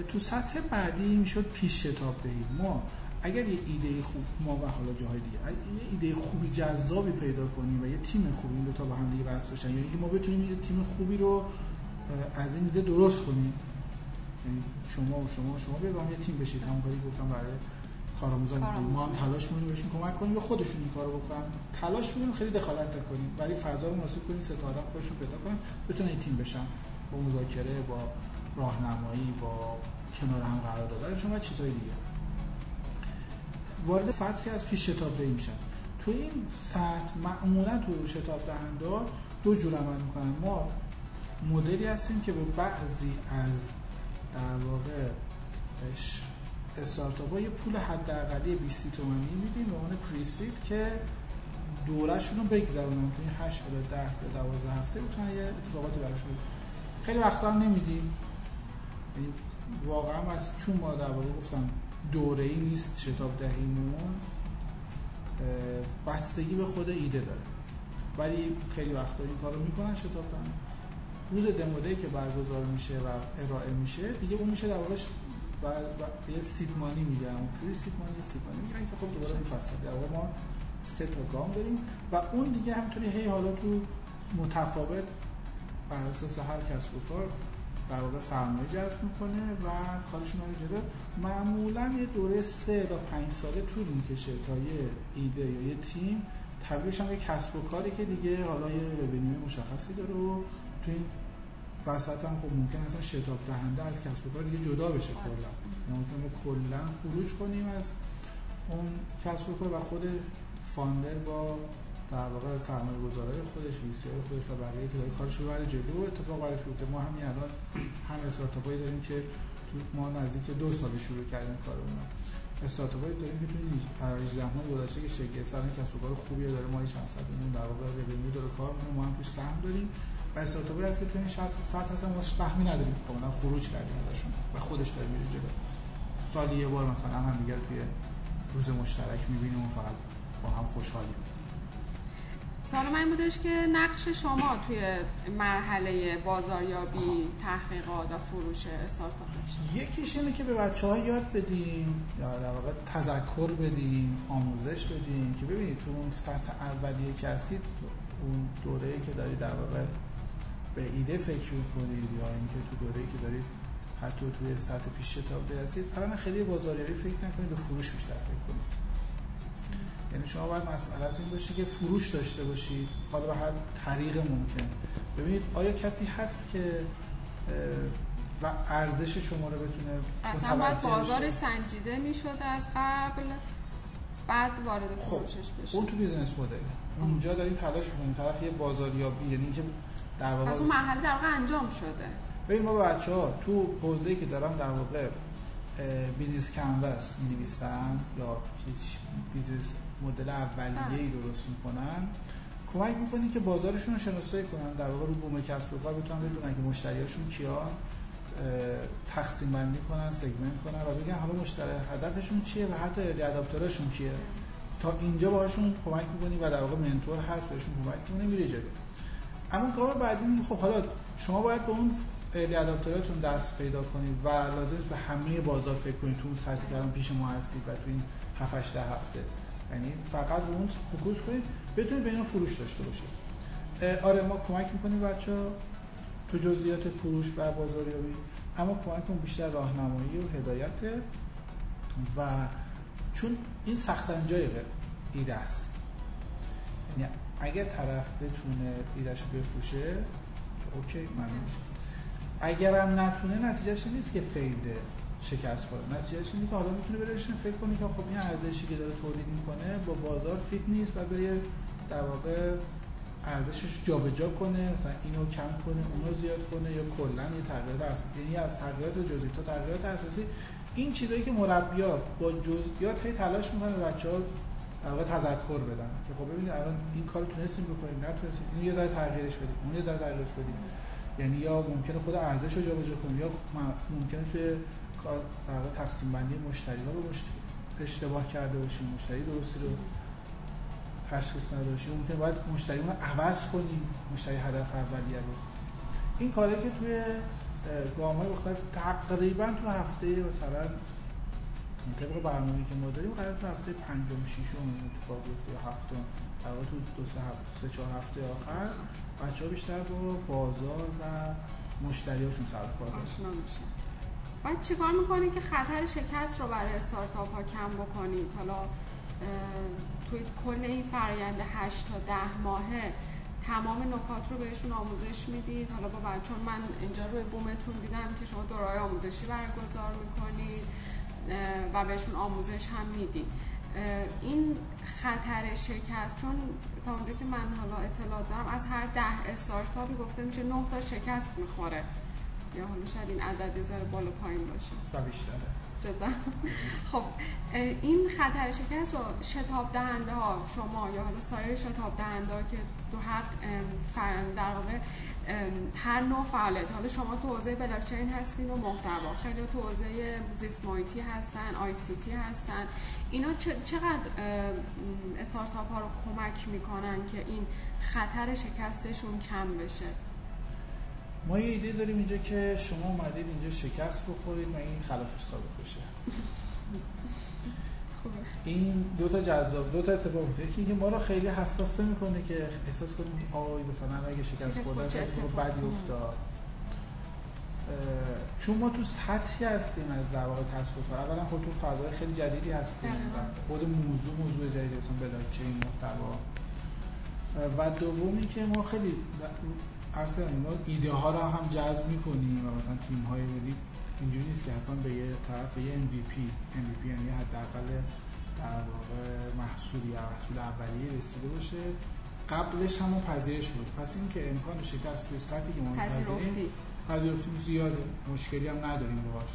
B: تو سطح بعدی می‌شد پیش شتاب دهیم ما اگر یه ایده خوب ما و حالا جاهای دیگه یه ایده خوبی جذابی پیدا کنیم و یه تیم خوبی این دو تا با هم دیگه وصل بشن یا اینکه ما بتونیم یه تیم خوبی رو از این ایده درست کنیم. یعنی شما و شما و شما بیاید با هم یه تیم بشید. همون کاری گفتم برای کارآموزان ما هم تلاش می‌کنیم بهشون کمک کنیم یا خودشون این کارو بکنن. تلاش می‌کنیم خیلی دخالت نکنیم. ولی فضا رو مناسب کنیم آدم خودشون پیدا کنن بتونن تیم بشن. با مذاکره با راهنمایی با کنار هم قرار دادن. شما چیزای دیگه. وارد سطحی از پیش شتاب دهی میشن. تو این سطح معمولا تو شتاب دهنده دو جور عمل می‌کنن. ما مدلی هستیم که به بعضی از در واقع استارتاپ ها یه پول حداقلی 20 تومانی میدیم به عنوان پریستید که دورشون رو بگذرونن. تو این 8 الی 10 یا 12 هفته بتونن یه اتفاقاتی براشون خیلی وقتا هم نمیدیم. یعنی واقعا از چون ما در واقع گفتم دوره ای نیست شتاب دهیمون. بستگی به خود ایده داره. ولی خیلی وقتا این کارو می‌کنن شتاب دهن. روز دموده که برگزار میشه و ارائه میشه دیگه اون میشه در واقع و, یه سیدمانی می‌گیرن توی سیدمانی سیدمانی می‌گیرن که خب دوباره میفصل در ما سه تا گام داریم و اون دیگه همطوری هی حالا تو متفاوت بر اساس هر کسب و کار در واقع سرمایه جذب می‌کنه و کارش رو جلو. معمولا یه دوره سه تا پنج ساله طول می‌کشه تا یه ایده یا یه تیم. تبدیلش یه کسب و کاری که دیگه حالا یه رونیوی مشخصی داره و تو این وسط هم خب ممکن اصلا شتاب دهنده از کسب و کار دیگه جدا بشه کلا. ممکن کلا خروج کنیم از اون کسب و کار و خود فاندر با در واقع سرمایه گذارای خودش ویسی های خودش و بقیه که داره کارش رو بره جلو اتفاق برای شروع ما همین الان هم استارتاپایی داریم که تو ما نزدیک دو سال شروع کردیم کارمون استارتاپایی داریم که تو 18 ماه گذشته که شکل سرن کسب و کار خوبی داره ما 100 میلیون در واقع رونیو داره کار می‌کنه ما هم توش سهم داریم. و استارتاپی هست که تو این سطح هستن ما سهمی نداریم کاملا خروج کردیم ازشون و خودش داره میره جلو. سالی یه بار مثلا هم دیگه توی روز مشترک می‌بینیم و فقط با هم خوشحالیم.
A: سوال من بودش که نقش شما توی مرحله بازاریابی تحقیقات و فروش استارتاپش
B: یکیش اینه که به بچه ها یاد بدیم یا در واقع تذکر بدیم آموزش بدیم که ببینید تو اون سطح اولیه که هستید اون دوره که دارید در واقع به ایده فکر کنید یا اینکه تو دوره که دارید حتی توی سطح پیش شتاب هستید اولا خیلی بازاریابی فکر نکنید به فروش بیشتر فکر کنید. یعنی شما باید مسئله این باشه که فروش داشته باشید حالا به هر طریق ممکن. ببینید آیا کسی هست که و ارزش شما رو بتونه
A: متوجه بازار سنجیده می‌شده از قبل بعد وارد خب، فروشش بشه.
B: اون تو business model. اونجا دارین تلاش می‌کنیم طرف یه بازاریابی یعنی که
A: در واقع اون مرحله در واقع انجام شده.
B: ببین ما بچه ها تو حوزه‌ای که دارن در واقع business canvas می‌نویسن یا business model اولیه ای درست می‌کنن کمک می‌کنی که بازارشون رو شناسایی کنن. در واقع رو بوم کسب و کار بتونن بدونن که مشتریاشون کیا تقسیم بندی کنن segment کنن و بگن حالا مشتری هدفشون چیه و حتی early adopter اشون کیه. تا اینجا باهاشون کمک می‌کنی و در واقع mentor هست بهشون کمک می‌کنه میره جلو. اما گام بعدی میگه خب حالا شما باید به اون early adopter اتون دست پیدا کنید و لازم به همه بازار فکر کنید تو اون سطحی که الان پیش ما هستید و تو این 7 8 هفته. یعنی فقط رو اون focus کنید بتونید به اینا فروش داشته باشید. آره ما کمک می‌کنیم بچه ها تو جزئیات فروش و بازاریابی اما کمک بیشتر راهنمایی و هدایت. و چون این سخت انجای ایده است. یعنی اگر طرف بتونه ایدهش رو بفروشه OK میشه. اگرم نتونه نتیجهش نیست که fail ه. شکست خورد. نتیجهش اینه که حالا می‌تونه بره فکر کنه که خب این ارزشی که داره تولید می‌کنه با بازار فیت نیست و بره در واقع ارزشش جابجا کنه مثلا اینو کم کنه اونو زیاد کنه یا کلا یه تغییرات اساسی یعنی از تغییرات جزئی تا تغییرات اساسی. این چیزایی که مربیا با جزئیات هی تلاش می‌کنه بچه‌ها در واقع تذکر بدن که خب ببینید الان این کارو تونستیم بکنیم نتونستیم اینو یه ذره تغییرش بدیم اون یه ذره تغییرش بدیم. یعنی یا ممکنه خود ارزش رو جابجا کنیم یا ممکنه توی در تقسیم بندی مشتری ها رو اشتباه کرده باشیم مشتری درستی رو تشخیص نداده باشیم ممکن باید مشتری رو عوض کنیم مشتری هدف اولیه رو. این کاری که توی گام های مختلف تقریبا تو هفته مثلا طبق برنامه‌ای که ما داریم قرار تو هفته پنجم ششم اتفاق بیفته یا هفتم. در تو دو سه هفته سه چهار هفته آخر بچه ها بیشتر با بازار و مشتریاشون سر کار
A: آشنا میشن. بعد چیکار می‌کنید که خطر شکست رو برای استارتاپ ها کم بکنید؟ حالا توی کل این فرایند 8 تا 10 ماهه تمام نکات رو بهشون آموزش می‌دید؟ حالا با چون من اینجا روی بومتون دیدم که شما دورای آموزشی برگزار می‌کنید و بهشون آموزش هم می‌دید. این خطر شکست چون تا اونجا که من حالا اطلاع دارم از هر ده استارتاپی گفته میشه 9 تا شکست می‌خوره. یا حالا شاید این عدد یه ذره بالا پایین باشه.
B: و بیشتره.
A: جدا. خب این خطر شکست رو شتاب دهنده ها شما یا حالا سایر شتاب دهنده ها که دو هر در واقع هر نوع فعالیت. حالا شما تو حوزه بلاکچین هستین و محتوا. خیلی تو حوزه زیست محیطی هستن آی سی تی هستن. اینا چقدر استارتاپ ها رو کمک می‌کنن که این خطر شکستشون کم بشه؟
B: ما یه ایده داریم اینجا که شما اومدید اینجا شکست بخورید و این خلافش ثابت بشه این دو تا جذاب دو تا اتفاق میفته یکی ما رو خیلی حساس می‌کنه که احساس کنیم آی مثلا اگه شکست خوردن اتفاق بدی افتاد. چون ما تو سطحی هستیم از در واقع کار. اولا خود تو فضای خیلی جدیدی هستیم. و خود موضوع موضوع جدیدی مثلا بلاکچین محتوا. و دومی که ما خیلی عرض کردم ما ایده ها رو هم جذب می‌کنیم و مثلا تیم های ولی اینجوری نیست که حتما به یه طرف به یه MVP MVP یعنی حداقل در واقع محصول یا محصول اولیه رسیده باشه. قبلش هم پذیرش بود. پس این که امکان شکست توی سطحی که ما پذیریم پذیرفتیم زیاده. مشکلی هم نداریم باهاش.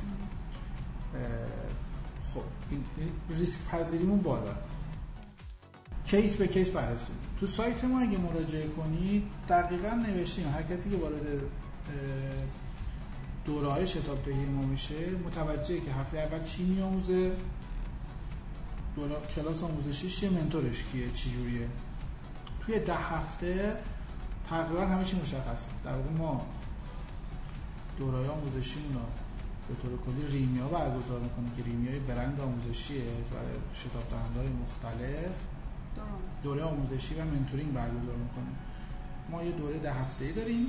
B: خب این ریسک پذیریمون بالا. کیس به کیس بررسی تو سایت ما اگه مراجعه کنید دقیقا نوشتیم. هر کسی که وارد دوره های شتاب دهی ما میشه متوجه که هفته اول چی میآموزه دوره کلاس آموزشیش چیه منتورش کیه چی جوریه. توی ده هفته تقریبا همه چی مشخصه. در واقع ما دورای آموزشیمون به طور کلی ریمیا برگزار می‌کنه که ریمیای برند آموزشیه برای شتاب دهنده های مختلف. دوره آموزشی و mentoring برگزار می‌کنه. ما یه دوره ده هفته ای داریم.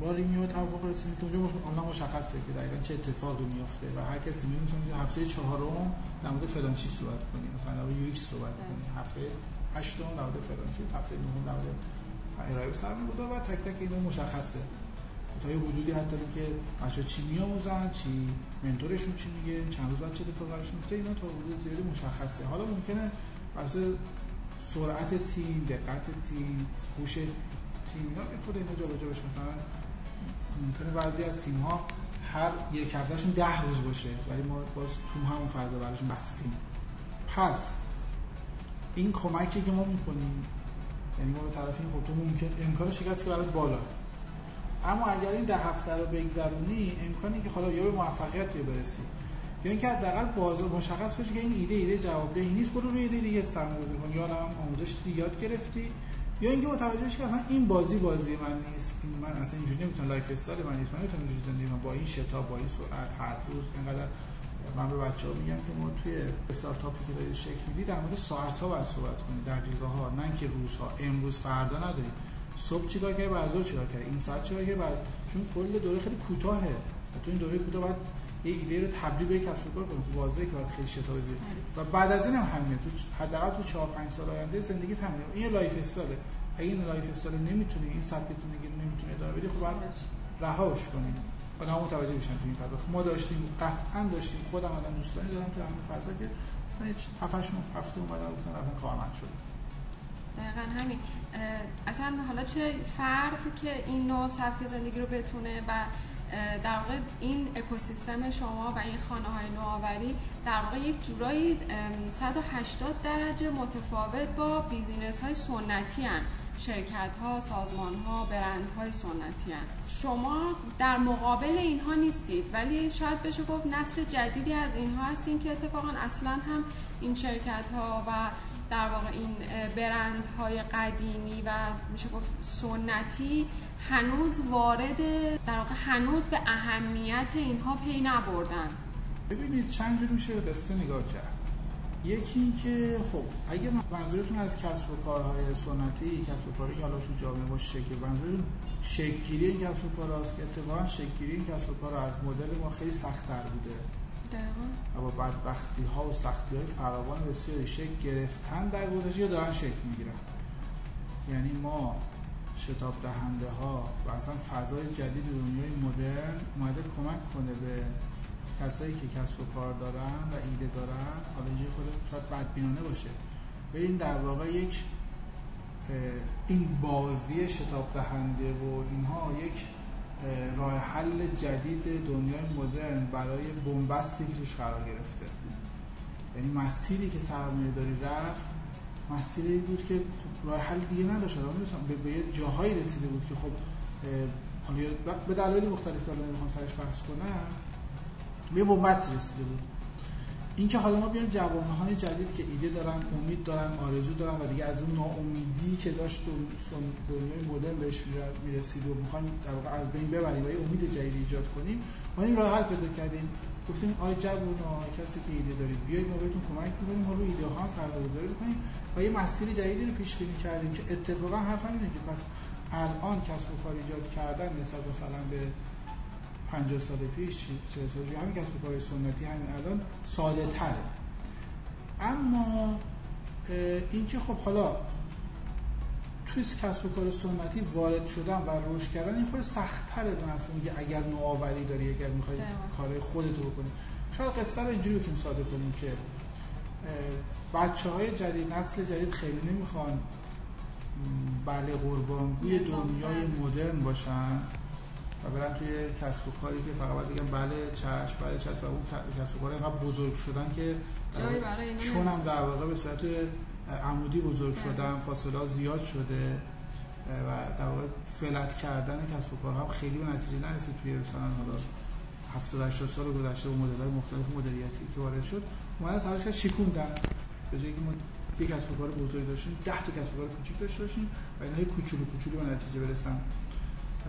B: با ریمیو توافق رسیدیم که اونجا مشخصه که دقیقا چه اتفاقی میفته و هر کسی می‌تونه هفته چهارم در مورد فلان چیز صحبت کنیم. مثلا در یو صحبت کنیم. هفته هشتم در مورد فلان چیز هفته نهم در مورد ارائه سرمایه‌گذار و تک تک اینا مشخصه. تا یه حدودی حتی که بچا چی میآموزن چی منتورشون چی میگه چند روز بعد چه اتفاقی براشون میفته اینا تا حدود زیادی مشخصه. حالا ممکنه واسه سرعت تیم دقت تیم هوش تیم اینا خود اینا جابجا بشه مثلا ممکنه بعضی از تیم ها هر یک هفتهشون ده روز باشه ولی ما باز تو همون فردا براشون بستیم پس این کمکی که ما می‌کنیم. یعنی ما به طرف این خب تو ممکن امکان شکست که برات بالا. اما اگر این ده هفته رو بگذرونی امکانی که حالا یا به موفقیت برسی. یا اینکه حداقل بازار مشخص بشه که این ایده ایده جوابدهی نیست. برو روی ایده دیگه سرمایه‌گذاری کن. یا هم آموزش یاد گرفتی یا اینکه متوجه بشی که اصلا این بازی بازی من نیست. این من اصلا اینجوری نمی‌تونم. lifestyle من نیست. من نمی‌تونم اینجوری زندگی کنم. با این شتاب با این سرعت هر روز اینقدر من به بچه‌ها میگم که ما توی استارتاپی که دارید شکل می‌دید در مورد ساعت‌ها باید صحبت کنید. دقیقه ها نه که روزها. امروز فردا نداریم. صبح چیکار کردی بعد ظهر چیکار کردی این ساعت چیکار کردی بعد چون کل دوره خیلی کوتاهه. تو این دوره کوتاه باید یه ایده رو تبدیل به کسب و کار کنی واضحه که باید خیلی شتابی بیاد و بعد از این هم همینه تو حداقل تو 4 5 سال آینده زندگی همینه. این lifestyle. اگه این lifestyle نمی‌تونی این سبک زندگی نمی‌تونی ادامه بدی خب باید رهاش کنی. آدم متوجه بشن تو این فضا ما داشتیم قطعا داشتیم. خودم الان دوستانی دارم تو همین فضا که مثلا 7 8 هفته اومدن گفتن رفتن کارمند شدن.
A: دقیقا همین. اصلا حالا چه فرد که این نوع سبک زندگی رو بتونه و در واقع این اکوسیستم شما و این خانه های نوآوری در واقع یک جورایی 180 درجه متفاوت با بیزینس های سنتی هن. شرکت ها، سازمان ها، برند های سنتی هن. شما در مقابل اینها نیستید ولی شاید بشه گفت نسل جدیدی از اینها هستین که اتفاقا اصلا هم این شرکت ها و در واقع این برند های قدیمی و میشه گفت سنتی هنوز وارد در واقع هنوز به اهمیت اینها پی نبردن.
B: ببینید چند جور میشه قصه نگاه کرد. یکی اینکه خب اگه منظورتون از کسب و کارهای سنتی کسب و کاری حالا تو جامعه ما شکل منظورتون شکلگیری این کسب و کار هست که اتفاقا شکلگیری این کسب و کار از مدل ما خیلی سختتر بوده. با بدبختی ها و سختی های فراوان بسیاری شکل گرفتن در گذشته یا دارن شکل می‌گیرن. یعنی ما شتاب دهنده ها و اصلا فضای جدید دنیای مدرن اومده کمک کنه به کسایی که کسب و کار دارن و ایده دارن حالا اینجا خود شاید بدبینانه باشه. و این در واقع یک این بازی شتاب دهنده و اینها یک راه حل جدید دنیای مدرن برای بنبستی که توش قرار گرفته. یعنی مسیری که سرمایه داری رفت مسیری بود که خب راه حل دیگه نداشت. به, به یه جاهایی رسیده بود که خب به دلایل مختلف که الان می‌خوام سرش بحث کنم به بنبست رسیده بود. اینکه حالا ما بیایم جوانان جدید که ایده دارن امید دارن آرزو دارن و دیگه از اون ناامیدی که داشت دنیای مدرن بهش می‌رسید و می‌خوایم در واقع از بین ببریم و یه امید جدید ایجاد کنیم ما این راه حل پیدا کردیم. گفتیم آی جوون کسی که ایده دارید بیایید ما بهتون کمک می‌کنیم ما روی ایده ها سرمایه‌گذاری بکنیم و یه مسیر جدیدی رو پیش بینی کردیم که اتفاقا حرف اینه که پس الان کسب و کار ایجاد کردن نسبت مثلا به 50 سال پیش 40 سال پیش همین کسب و کار سنتی همین الان ساده تره. اما اینکه خب حالا توی کسب و کار سنتی وارد شدن و رشد کردن این خود سخت‌تره به مفهوم که اگر نوآوری داری اگر می‌خوای کار خودت رو بکنی. شاید قصه رو اینجوری بتونیم ساده کنیم که بچه های جدید نسل جدید خیلی نمی‌خوان بله قربانگوی دنیای مدرن باشن. و برن توی کسب و کاری که فقط باید بگم بله چشم بله چشم و اون کسب و کار اینقدر بزرگ شدن که چون هم در واقع به صورت عمودی بزرگ. شدن فاصله زیاد شده و در واقع فلت کردن کسب و کارها هم خیلی به نتیجه نرسید توی مثلا حالا 70 80 سال گذشته و مدل های مختلف مدیریتی که وارد شد اومدن تلاش کرد شیکوندن به جایی که ما یک کسب و کار بزرگ داشتیم 10 تا کسب و کار کوچیک داشته باشیم و اینها کوچولو کوچولو به نتیجه برسن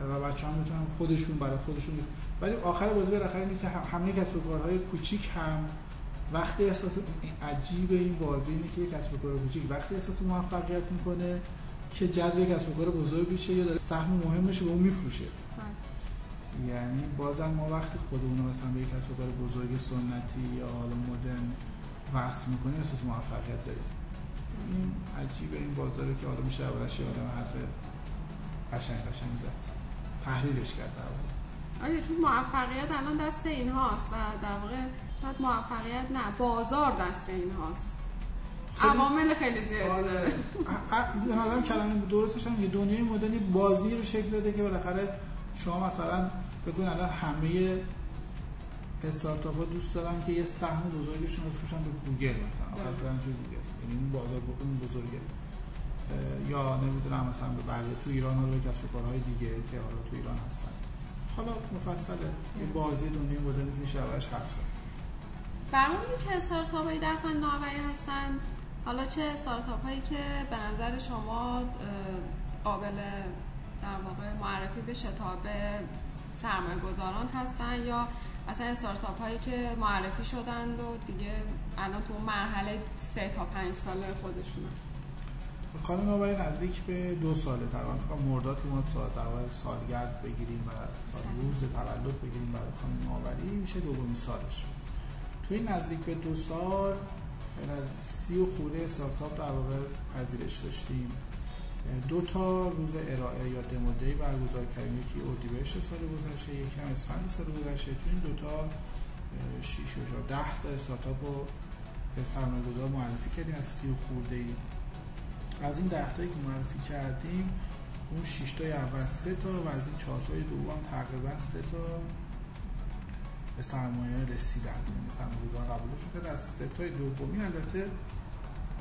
B: و بچه‌ها می‌تونن خودشون برای خودشون ولی آخر بازی بالاخره اینه که همه کسب و کارهای کوچیک هم وقتی احساس عجیب این بازی اینه که یک کسب و کار کوچیک وقتی احساس موفقیت می‌کنه که جذب یک کسب و کار بزرگ میشه یا داره سهم مهمش رو میفروشه. بله. یعنی بازم ما وقتی خودمون مثلا به یک کسب و کار بزرگ سنتی یا حالا مدرن وصل می‌کنیم احساس موفقیت داریم. این عجیبه این بازاره که حالا میشه اولش یه آدم حرف قشنگ قشنگ زد. تحلیلش کرد در
A: آره چون موفقیت الان دست این هاست و در واقع شاید موفقیت نه بازار دست این هاست. عوامل خیلی زیاد.
B: آره. به نظرم کلمه درستش هم یه دنیای مدرنی بازی رو شکل داده که بالاخره شما مثلا فکر کن الان همه استارتاپ ها دوست دارن که یه سهم بزرگشون رو فروشن به گوگل مثلا. آخر برن توی گوگل؟ یعنی این بازار اون بزرگه. یا نمی‌دونم مثلا به بقیه تو ایران رو کسب و کارهای دیگه که حالا تو ایران هستن. حالا مفصله یه بازی دنیای که میشه اولش حرف زد.
A: چه استارتاپ هایی در فن نوآوری هستن؟ حالا چه استارتاپ هایی که به نظر شما قابل در واقع معرفی به شتاب سرمایه گذاران هستن یا اصلا استارتاپ هایی که معرفی شدند و دیگه الان تو مرحله سه تا پنج ساله خودشونن
B: خانم نوآوری نزدیک به دو ساله تقریبا. فکر مرداد که ما در سالگرد بگیریم و سال روز تولد بگیریم برای خانم نوآوری میشه دومین سالش. توی نزدیک به دو سال سی و خوره استارتاپ در واقع پذیرش داشتیم. دو تا روز ارائه یا دمو دی برگزار کردیم. یکی اردیبهشت سال گذشته یکی هم اسفند سال گذشته. تو این دو تا 6 یا 10 تا استارتاپ رو به سرمایه‌گذار معرفی کردیم. از سی و خورده ای از این 10 تایی که معرفی کردیم اون 6 تای اول سه تا و از این 4 تای دوم تقریبا سه تا به سرمایه رسیدن. یعنی سرمایه‌گذار قبولش کرد از سه تای دومی البته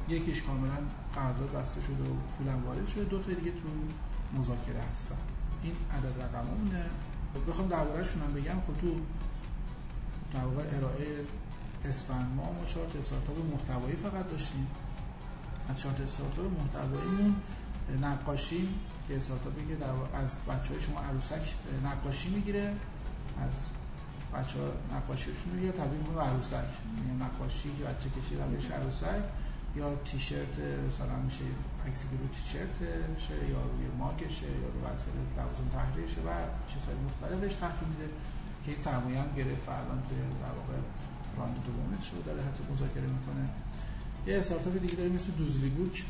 B: یکیش کاملا قرارداد بسته شده و پولم وارد شده. دو تا دیگه تو مذاکره هستن. این عدد رقمونه بخوام درباره‌شون هم بگم. خب تو در ارائه اسفند ما ما چهار تا محتوایی فقط داشتیم. از چهار تا استارتاپ محتواییمون نقاشی که استارتاپی که در از بچه های شما عروسک نقاشی می‌گیره از بچه ها نقاشیشون می‌گیره تبدیل می‌کنه به عروسک. یعنی نقاشی که بچه کشیدن بهش عروسک یا تیشرت مثلا میشه عکسی که رو تیشرتشه یا روی مارکشه یا روی وسایل لوازم تحریرشه و چیزهای مختلفش تحویل میده که این سرمایه هم گرفت الان در واقع راند دومش رو داره حتی مذاکره می‌کنه. یه استارتاپ دیگه داریم مثل دوزلی بوک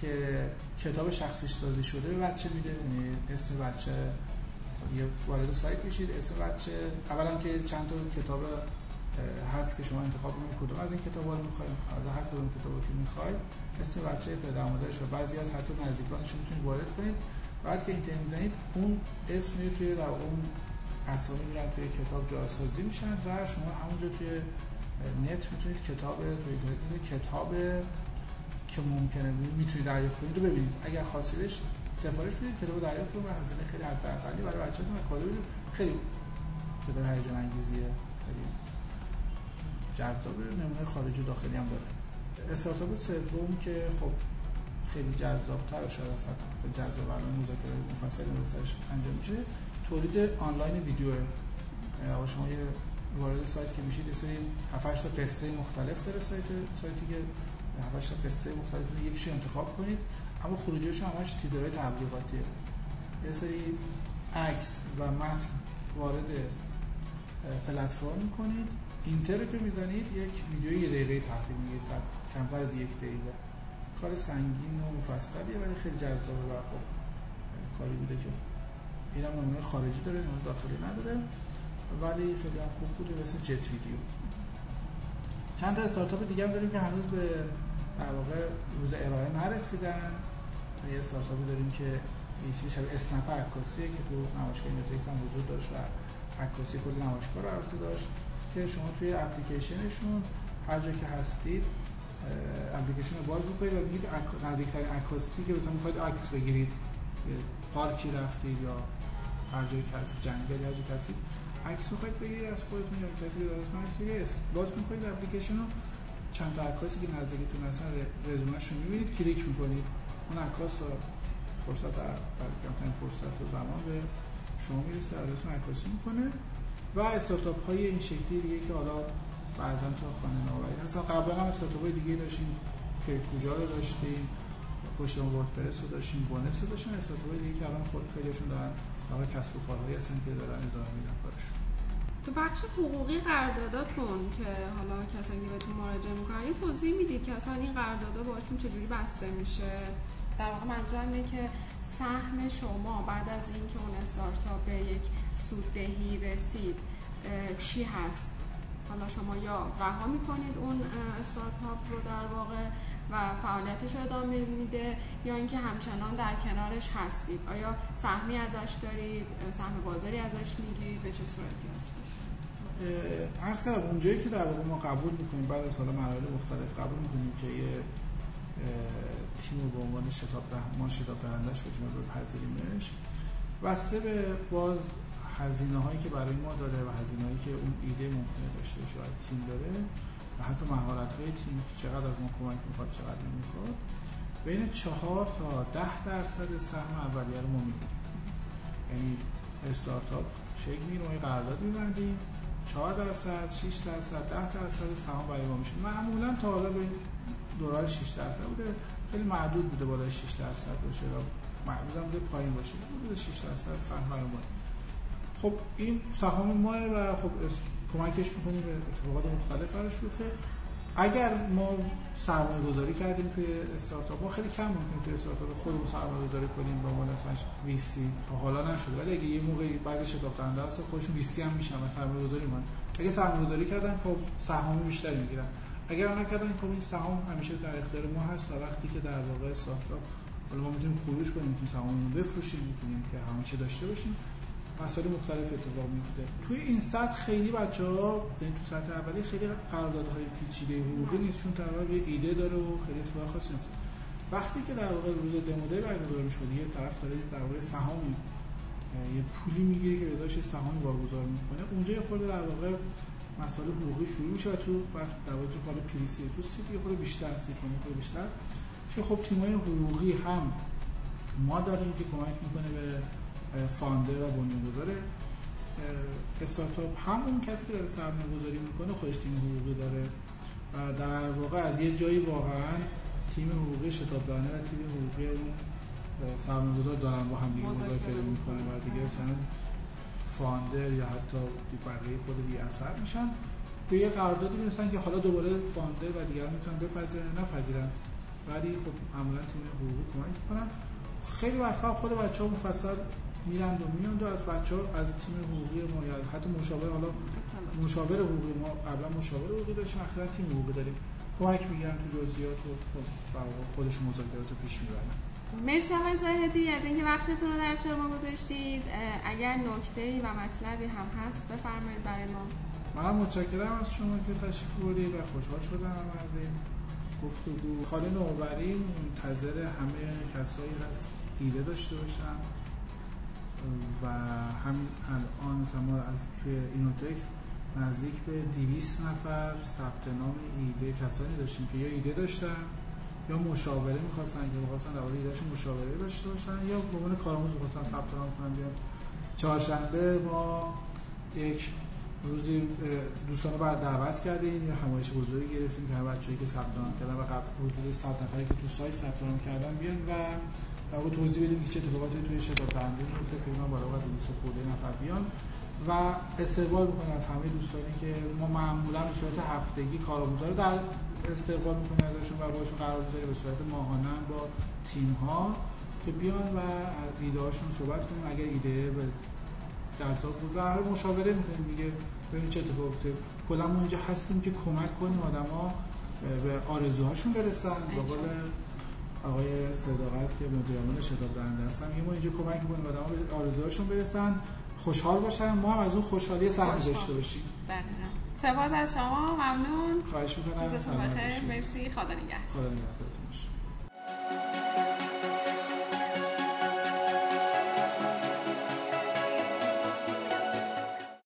B: که کتاب شخصیش سازی شده به بچه میده یعنی اسم بچه یه وارد سایت میشید اسم بچه. اولا که چند تا کتاب هست که شما انتخاب کنید کدوم از این کتابا رو می‌خواید؟ هر کدوم کتابی که می‌خواید اسم بچه پدر مادرش و بعضی از حتی نزدیکانش می‌تونید وارد کنید. بعد که اینترنت می‌زنید اون اسم میره توی در اون اسامی میرن توی کتاب جاسازی میشن و شما همونجا توی نت می‌تونید کتاب توی کتاب که ممکنه می‌تونید دریافت کنید رو ببینید. اگر خواستیدش سفارش بدید کتاب دریافت کنید و هزینه خیلی حداقلی برای بچه‌تون کادو خیلی کتاب هیجان انگیزیه. خیلی جذاب نمونه خارجی و داخلی هم داره. استارتاپ سوم که خب خیلی جذابتر و شاید اصلا جذاب الان مذاکره مفصلی انجام میشه تولید آنلاین ویدیو شما یه وارد سایت که میشید یه سری 7 تا قصه مختلف داره سایت سایتی که 7 تا قصه مختلف یکیشو انتخاب کنید. اما خروجیش همش تیزرهای تبلیغاتیه. یه سری عکس و متن وارد پلتفرم می‌کنید. اینتر که می‌زنید. یک ویدیو یه دقیقه تحویل می‌گیرید. کمتر از یک دقیقه. کار سنگین و مفصلیه ولی خیلی جذابه و خب کاری بوده که این هم نمونه خارجی داره نمونه داخلی نداره. ولی خیلی هم خوب بوده مثل جت ویدیو. چند تا استارتاپ دیگه هم داریم که هنوز به در واقع روز ارائه نرسیدن. یه استارتاپی داریم که یه چیزی شبیه اسنپ عکاسیه که تو نمایشگاه اینترنت هم وجود داشت و عکاسی کلی نمایشگاه رو داشت که شما توی اپلیکیشنشون هر جا که هستید اپلیکیشن رو باز می‌کنید و میگید نزدیکترین عکاسی که مثلا می‌خواید عکس بگیرید. پارکی رفتید یا هر جایی که هستید جنگل هر جایی که عکس می‌خواید بگیرید از خودتون یا کسی که دارتون عکس باز می‌کنید اپلیکیشن رو. چند تا عکاسی که نزدیکتون هستن رزومه‌شو می‌بینید کلیک می‌کنید. اون عکاس فرصت برای کمترین فرصت و زمان به شما می‌رسه ازتون عکاسی می‌کنه. و استارتاپ های این شکلی دیگه که حالا بعضا تا خانه نوآوری هستن. قبلا هم استارتاپ های دیگه داشتیم که کجا رو داشتیم پشت وردپرس رو داشتیم بونس رو داشتیم. استارتاپ های دیگه که الان خود خیلیشون دارن واقعا کسب و کارهایی هستن که دارن ادامه میدن کارشون.
A: تو بخش حقوقی قرارداداتون که حالا کسایی که بهتون مراجعه می‌کنن یه توضیح می‌دید که اصلا این قراردادها باشون چجوری بسته میشه؟ در واقع منظورم اینه که سهم شما بعد از اینکه اون استارتاپ به یک سوددهی رسید چی هست؟ حالا شما یا رها می‌کنید اون استارتاپ رو در واقع و فعالیتش رو ادامه میده یا اینکه همچنان در کنارش هستید؟ آیا سهمی ازش دارید؟ سهم بازاری ازش می‌گیرید؟ به چه صورتی هستش
B: عرض کردم اونجایی که در واقع ما قبول می‌کنیم بعد از حالا مراحل مختلف قبول می‌کنیم که یه تیم رو به عنوان شتاب ما شتاب دهندش باشیم و بپذیریمش. وصله به باز هزینه هایی که برای ما داره و هزینه هایی که اون ایده ممکنه داشته باشه برای تیم داره و حتی مهارت های تیم چقدر از ما کمک می‌خواد چقدر نمی‌خواد. بین چهار تا ده درصد سهم اولیه رو ما می‌گیریم یعنی استارتاپ شکل می‌گیریم ما قرارداد میبندیم. 4 درصد 6 درصد 10 درصد سهام برای ما میشه. معمولا تا حالا به دورال 6 درصد بوده. خیلی معدود بوده بالای 6 درصد باشه و معدود هم بوده پایین باشه. بوده 6 درصد سهم برای ما. خب این سهام ماه و خب کمکش می‌کنیم به اتفاقات مختلف براش بیفته. اگر ما سرمایه گذاری کردیم توی استارتاپ ما خیلی کم ممکنه توی استارتاپ خودمون سرمایه گذاری کنیم به عنوان مثلا ویسی. تا حالا نشده ولی اگه یه موقعی بعد شتاب دهنده هست خودشون ویسی هم میشن و سرمایه گذاری من اگه سرمایه گذاری کردن خب سهام بیشتری می‌گیرن. اگر نکردن خب این سهام همیشه در اختیار ما هست و وقتی که در واقع استارتاپ حالا ما می‌تونیم خروج کنیم می‌تونیم سهاممون بفروشیم می‌تونیم که همه چی داشته باشیم. مسائل مختلف اتفاق میفته. توی این سطح خیلی بچه ها یعنی تو سطح اولی خیلی قراردادهای پیچیده حقوقی نیست چون در یه ایده داره و خیلی اتفاق خاصی نمیفته وقتی که در واقع روز demo day برگزار میشه یه طرف داره در واقع سهامی یه پولی می‌گیره که ازش سهامی واگذار می‌کنه. اونجا یه خورده در واقع مسائل حقوقی شروع میشه تو در واقع تو کار pre-seed تو seed یه خورده بیشتر seed یه خورده بیشتر. که خب تیمای حقوقی هم ما داریم که کمک می‌کنه به founder و بنیانگذار استارتاپ همون کسی که داره سرمایه گذاری می‌کنه خودش تیم حقوقی داره. و در واقع از یه جایی واقعا تیم حقوقی شتاب دانه و تیم حقوقی اون سرمایه گذار دارن با هم دیگه مذاکره می‌کنه و دیگه مثلا فاندر یا حتی بقیه خود بی اثر میشن. به یه قراردادی می‌رسن که حالا دوباره فاندر و دیگر می‌تونن بپذیرن نپذیرن. ولی خب معمولا تیم حقوقی کمک می‌کنن. خیلی وقتا خود بچه ها مفصل میرند و میاند و از بچه ها از تیم حقوقی ما یا حتی مشاور حالا مشاور حقوقی ما قبلا مشاور حقوقی داشتیم اخیرا تیم حقوقی داریم. کمک می‌گیرن تو جزئیات و خب خودشون مذاکرات رو پیش می‌برن.
A: مرسی آقای زاهدی از اینکه وقتتون رو در اختیار ما گذاشتید. اگر نکته و مطلبی هم هست بفرمایید برای ما.
B: منم متشکرم از شما که تشریف بردید و خوشحال شدم از این گفتگو. خاله نوبری منتظر همه کسایی هست ایده داشته باشن. و همین الان ما از توی اینوتکس نزدیک به 200 نفر ثبت نام ایده کسانی داشتیم که یا ایده داشتن یا مشاوره می‌خواستن که می‌خواستن در مورد ایدهشون مشاوره داشته باشن یا به عنوان کارآموز می‌خواستن ثبت نام کنن بیان. چهارشنبه ما یک روزی دوستان رو بر دعوت کردیم یا همایش بزرگی گرفتیم که بچه‌ای که ثبت نام کردن و قبل حدود 100 نفری که تو سایت ثبت نام کردن بیان و واقع توضیح بدیم که چه اتفاقاتی توی شتاب دهنده میفته که اینا بالا 200 خورده نفر بیان. و استقبال می‌کنه از همه دوستانی که ما معمولا به صورت هفتگی کارآموزا رو در استقبال می‌کنیم ازشون و باشون قرار می‌ذاریم به صورت ماهانه با تیم ها که بیان و ایده هاشون صحبت کنیم. اگر ایده به جذاب بود و مشاوره می‌کنیم دیگه ببینیم چه اتفاقی افتاده کلا ما اینجا هستیم که کمک کنیم آدما به آرزوهاشون برسن. قول آقای صداقت که مدیر عامل شتاب دهنده هستن ما اینجا کمک می‌کنیم آدم‌ها به آرزوهاشون برسن خوشحال باشن ما هم از اون خوشحالی سهم داشته باشیم.
A: سپاس از شما. ممنون.
B: خواهش می‌کنم.
A: مرسی. خدا نگهدار.
B: خدا نگهدارتون